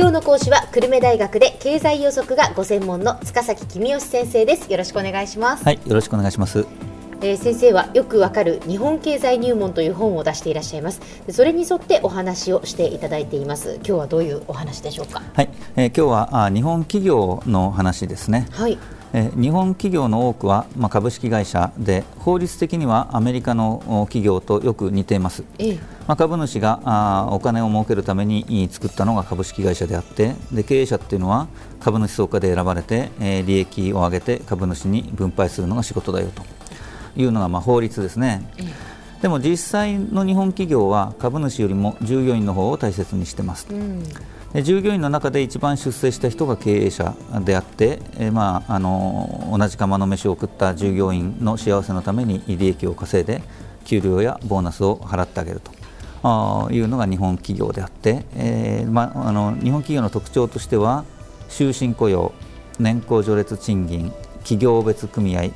今日の講師は久留米大学で経済予測がご専門の塚崎公義先生です。よろしくお願いします。はいよろしくお願いします。えー、先生はよくわかる日本経済入門という本を出していらっしゃいます。それに沿ってお話をしていただいています。今日はどういうお話でしょうか？はい、えー、今日はあ日本企業の話ですね。はい。え日本企業の多くは、まあ、株式会社で法律的にはアメリカの企業とよく似ています、ええ、まあ、株主があお金を儲けるために作ったのが株式会社であってで経営者っていうのは株主総会で選ばれて、えー、利益を上げて株主に分配するのが仕事だよというのがまあ法律ですね、え、でも実際の日本企業は株主よりも従業員の方を大切にしてます、うん。で従業員の中で一番出世した人が経営者であって、えー、まあ、あの同じ釜の飯を食った従業員の幸せのために利益を稼いで給料やボーナスを払ってあげると。あいうのが日本企業であって、えーまあ、あの日本企業の特徴としては終身雇用年功序列賃金企業別組合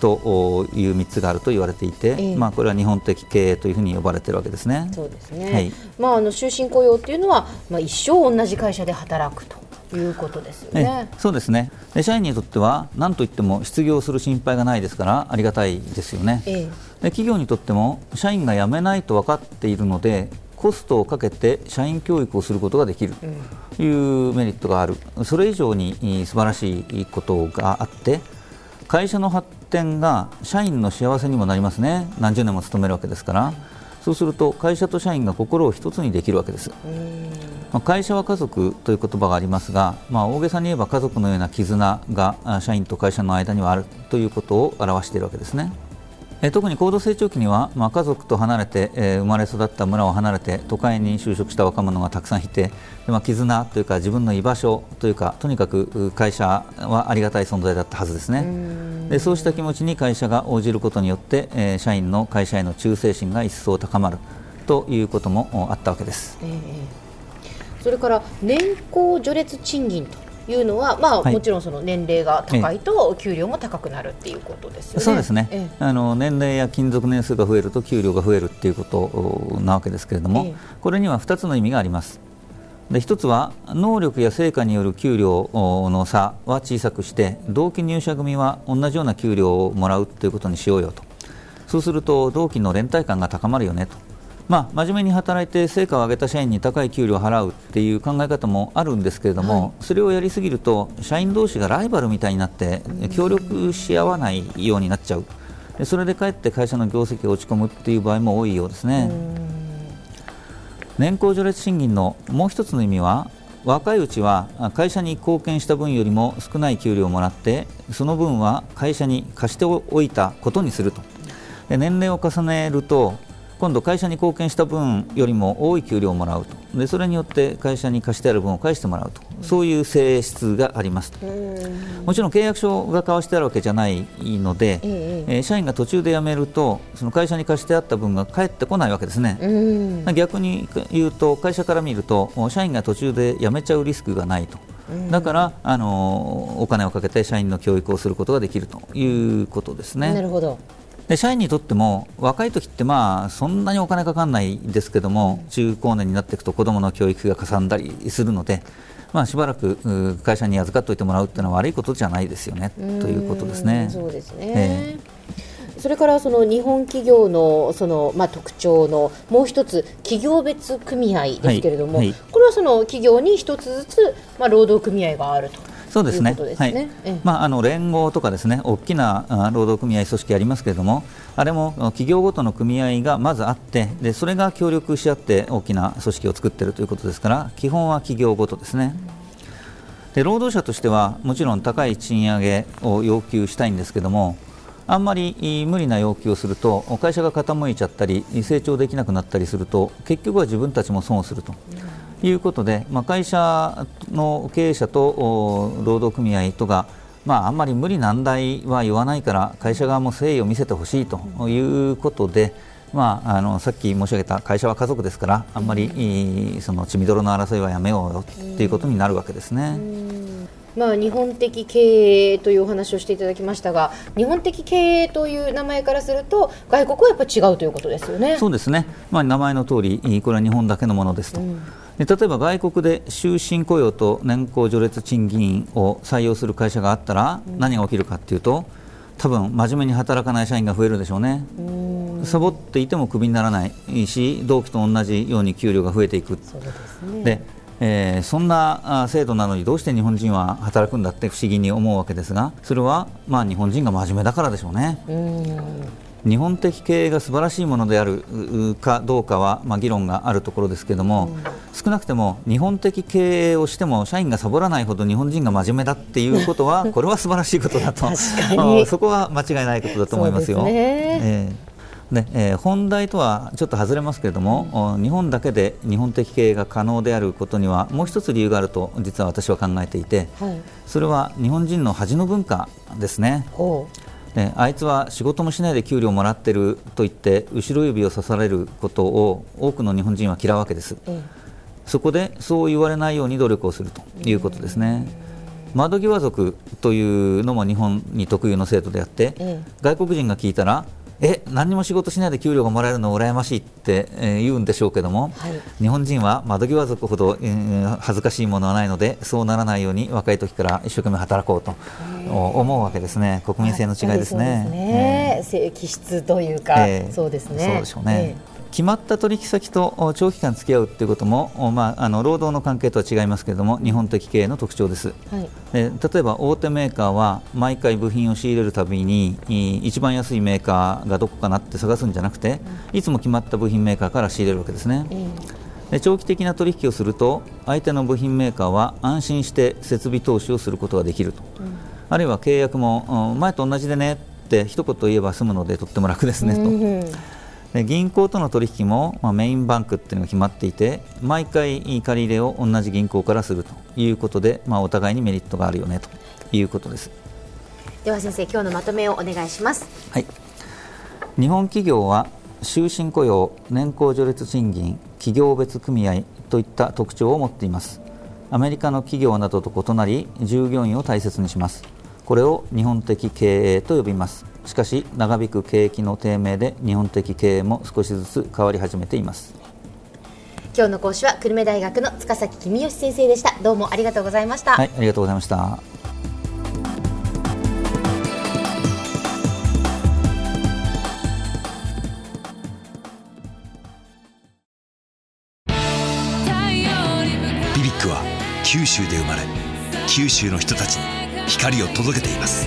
という3つがあると言われていて、えー、まあ、これは日本的経営というふうに呼ばれているわけですね。そうですね、はい、まあ、あの終身雇用というのは、まあ、一生同じ会社で働くと。いうことですよね。そうですね。で社員にとっては何といっても失業する心配がないですからありがたいですよね。えで企業にとっても社員が辞めないと分かっているのでコストをかけて社員教育をすることができる。というメリットがある、それ以上に素晴らしいことがあって会社の発展が社員の幸せにもなりますね。何十年も勤めるわけですから、そうすると会社と社員が心を一つにできるわけです。まあ、会社は家族という言葉がありますが、まあ、大げさに言えば家族のような絆が社員と会社の間にはあるということを表しているわけですね。え特に高度成長期には、まあ、家族と離れて、えー、生まれ育った村を離れて都会に就職した若者がたくさんいてで、まあ、絆というか自分の居場所というかとにかく会社はありがたい存在だったはずですね。でそうした気持ちに会社が応じることによって、えー、社員の会社への忠誠心が一層高まるということもあったわけです、えー、それから年功序列賃金というのは、まあ、はい、もちろんその年齢が高いと給料も高くなるっていうことですよね。そうですね。あの年齢や勤続年数が増えると給料が増えるっていうことなわけですけれども、これには2つの意味があります。で一つは能力や成果による給料の差は小さくして同期入社組は同じような給料をもらうということにしようよとそうすると同期の連帯感が高まるよねとまあ、真面目に働いて成果を上げた社員に高い給料を払うっていう考え方もあるんですけれども、はい、それをやりすぎると社員同士がライバルみたいになって協力し合わないようになっちゃう。でそれでかえって会社の業績が落ち込むっていう場合も多いようですね。年功序列賃金のもう一つの意味は若いうちは会社に貢献した分よりも少ない給料をもらってその分は会社に貸しておいたことにすると。で年齢を重ねると今度会社に貢献した分よりも多い給料をもらうと。でそれによって会社に貸してある分を返してもらうと、そういう性質がありますもちろん契約書が交わしてあるわけじゃないので、えー、社員が途中で辞めるとその会社に貸してあった分が返ってこないわけですね。逆に言うと会社から見ると社員が途中で辞めちゃうリスクがないと。だから、あのお金をかけて社員の教育をすることができるということですね。なるほどで社員にとっても若い時ってまあそんなにお金かかんないですけども中高年になっていくと子どもの教育費がかさんだりするので、まあ、しばらく会社に預かっておいてもらうっていうのは悪いことじゃないですよねということですね。そうですね、えー、それからその日本企業のそのまあ特徴のもう一つ企業別組合ですけれども、はいはい、これはその企業に一つずつまあ労働組合があると。そうですね。はい。まああの連合とかですね、大きな労働組合組織ありますけれども、あれも企業ごとの組合がまずあって、でそれが協力し合って大きな組織を作っているということですから、基本は企業ごとですね。で労働者としてはもちろん高い賃上げを要求したいんですけども。あんまり無理な要求をすると会社が傾いちゃったり成長できなくなったりすると結局は自分たちも損をすると。いうことで、まあ、会社の経営者と労働組合とが、まあ、あんまり無理難題は言わないから会社側も誠意を見せてほしいということで、まあ、あのさっき申し上げた会社は家族ですからあんまりその血みどろの争いはやめようよということになるわけですね。まあ、日本的経営というお話をしていただきましたが日本的経営という名前からすると外国はやっぱり違うということですよね。そうですね、まあ、名前の通りこれは日本だけのものですと。うんで例えば外国で終身雇用と年功序列賃金を採用する会社があったら何が起きるかというと多分真面目に働かない社員が増えるでしょうね。サボっていてもクビにならないし同期と同じように給料が増えていく。そうですね。でえー、そんな制度なのにどうして日本人は働くんだって不思議に思うわけですがそれはまあ日本人が真面目だからでしょうね。日本的経営が素晴らしいものであるかどうかは、まあ、議論があるところですけれども、少なくても日本的経営をしても社員がサボらないほど日本人が真面目だっていうことは これは素晴らしいことだと。そこは間違いないことだと思いますよ。すね。えーねえー、本題とはちょっと外れますけれども、うん、日本だけで日本的経営が可能であることにはもう一つ理由があると実は私は考えていて、はい、それは日本人の恥の文化ですね。ね、あいつは仕事もしないで給料もらってると言って後ろ指を刺されることを多くの日本人は嫌うわけです、うん、そこでそう言われないように努力をするということですね。窓際族というのも日本に特有の制度であって、外国人が聞いたらえ何も仕事しないで給料がもらえるの羨ましいって、えー、言うんでしょうけども、はい、日本人は窓際族ほど、えー、恥ずかしいものはないのでそうならないように若い時から一生懸命働こうと思うわけですね。国民性の違いですね。ですね、気質というか、えー、そうですね。そうでしょうね。えー決まった取引先と長期間付き合うということも、まあ、あの労働の関係とは違いますけれども日本的経営の特徴です、はい、で例えば大手メーカーは毎回部品を仕入れるたびに一番安いメーカーがどこかなって探すんじゃなくて、いつも決まった部品メーカーから仕入れるわけですね。で長期的な取引をすると相手の部品メーカーは安心して設備投資をすることができると、うん、あるいは契約も前と同じでねって一言言えば済むのでとっても楽ですねと。うんで銀行との取引も、まあ、メインバンクっていうのが決まっていて毎回借り入れを同じ銀行からするということで、まあ、お互いにメリットがあるよねということです。では先生今日のまとめをお願いします、はい、日本企業は終身雇用年功序列賃金企業別組合といった特徴を持っています。アメリカの企業などと異なり従業員を大切にします。これを日本的経営と呼びますしかし長引く景気の低迷で日本的経営も少しずつ変わり始めています。今日の講師は久留米大学の塚崎公義先生でした。どうもありがとうございました。はいありがとうございました。BBIQ は九州で生まれ九州の人たちに光を届けています